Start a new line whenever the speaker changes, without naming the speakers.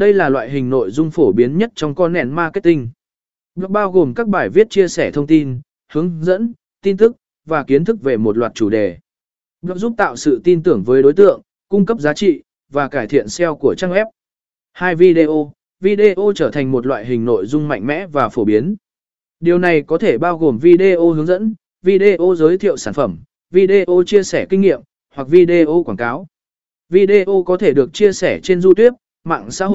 Đây là loại hình nội dung phổ biến nhất trong con nền marketing. Blog bao gồm các bài viết chia sẻ thông tin, hướng dẫn, tin tức, và kiến thức về một loạt chủ đề. Blog giúp tạo sự tin tưởng với đối tượng, cung cấp giá trị, và cải thiện SEO của trang web. Hai video, video trở thành một loại hình nội dung mạnh mẽ và phổ biến. Điều này có thể bao gồm video hướng dẫn, video giới thiệu sản phẩm, video chia sẻ kinh nghiệm, hoặc video quảng cáo. Video có thể được chia sẻ trên YouTube, mạng xã hội